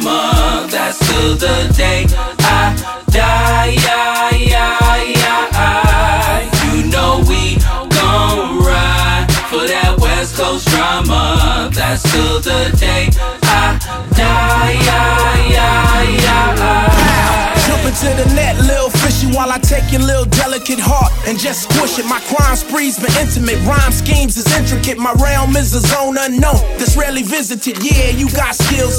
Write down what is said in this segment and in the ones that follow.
drama. That's till the day ah, I die. Yeah, yeah, yeah. You know we gon' ride for that West Coast drama. That's till the day ah, I die. Yeah, yeah, yeah. Jump into the net, little fishy, while I take your little delicate heart and just squish it. My crime spree's been intimate, rhyme schemes is intricate. My realm is a zone unknown that's rarely visited. Yeah, you got skills,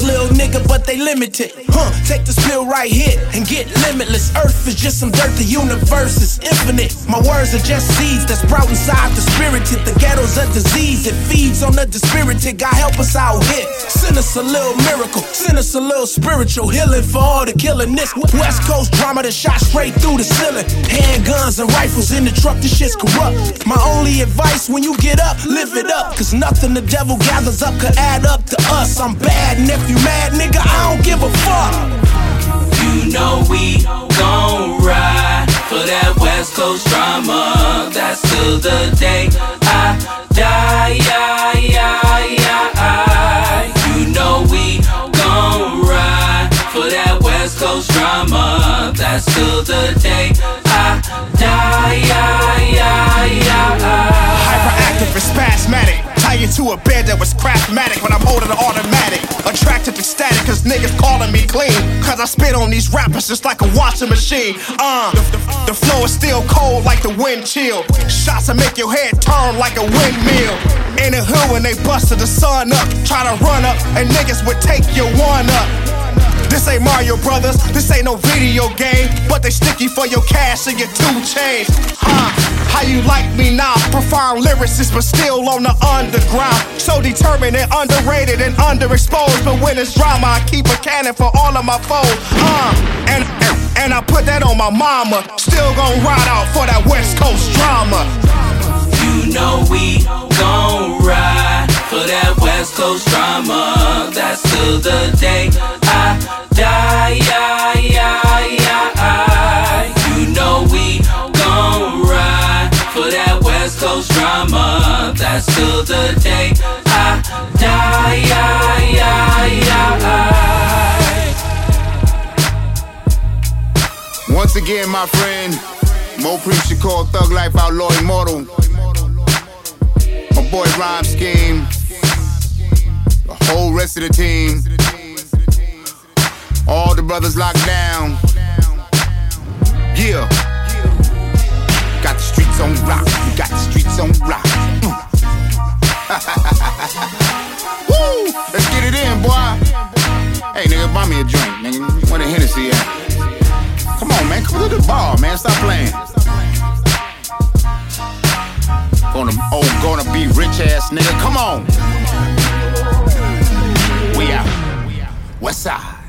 they limited. Huh, take this pill right here and get limitless. Earth is just some dirt, the universe is infinite. My words are just seeds that sprout inside the spirited. The ghetto's a disease, it feeds on the dispirited. God help us out here. Send us a little miracle, send us a little spiritual healing for all the killing this. West Coast drama that shot straight through the ceiling. Handguns and rifles in the truck, this shit's corrupt. My only advice when you get up, live it up. Cause nothing the devil gathers up could add up to us. I'm bad, and if you mad, nigga, I don't give a fuck. You know we gon' ride for that West Coast drama. That's till the day West drama. That's till the day I die. Yeah, yeah, yeah. Hyperactive and spasmatic. Tie you to a bed that was craftmatic when I'm holding an automatic. Attracted to cause niggas calling me clean. Cause I spit on these rappers just like a washing machine. Uh, the, the, the flow is still cold like the wind chill. Shots that make your head turn like a windmill. In the hood when they busted the sun up. Try to run up and niggas would take your one up. This ain't Mario Brothers, this ain't no video game. But they sticky for your cash and your two chains. Huh? How you like me now? Profound lyricist, but still on the underground. So determined and underrated and underexposed. But when it's drama, I keep a cannon for all of my foes. Uh, and, and, and I put that on my mama. Still gon' ride out for that West Coast drama. You know we gon' ride for that West Coast drama. That's till the day drama. Till the day I die. Yeah, yeah, yeah. Once again, my friend, Mo Preacher called Thug Life Outlaw Immortal. My boy Rhyme Scheme, the whole rest of the team, all the brothers locked down. Yeah. Got the streets on rock, got the streets Hey, nigga, buy me a drink, nigga. Where the Hennessy at? Come on, man. Come to the bar, man. Stop playing. Gonna, oh, gonna be rich ass nigga. Come on. We out. West side.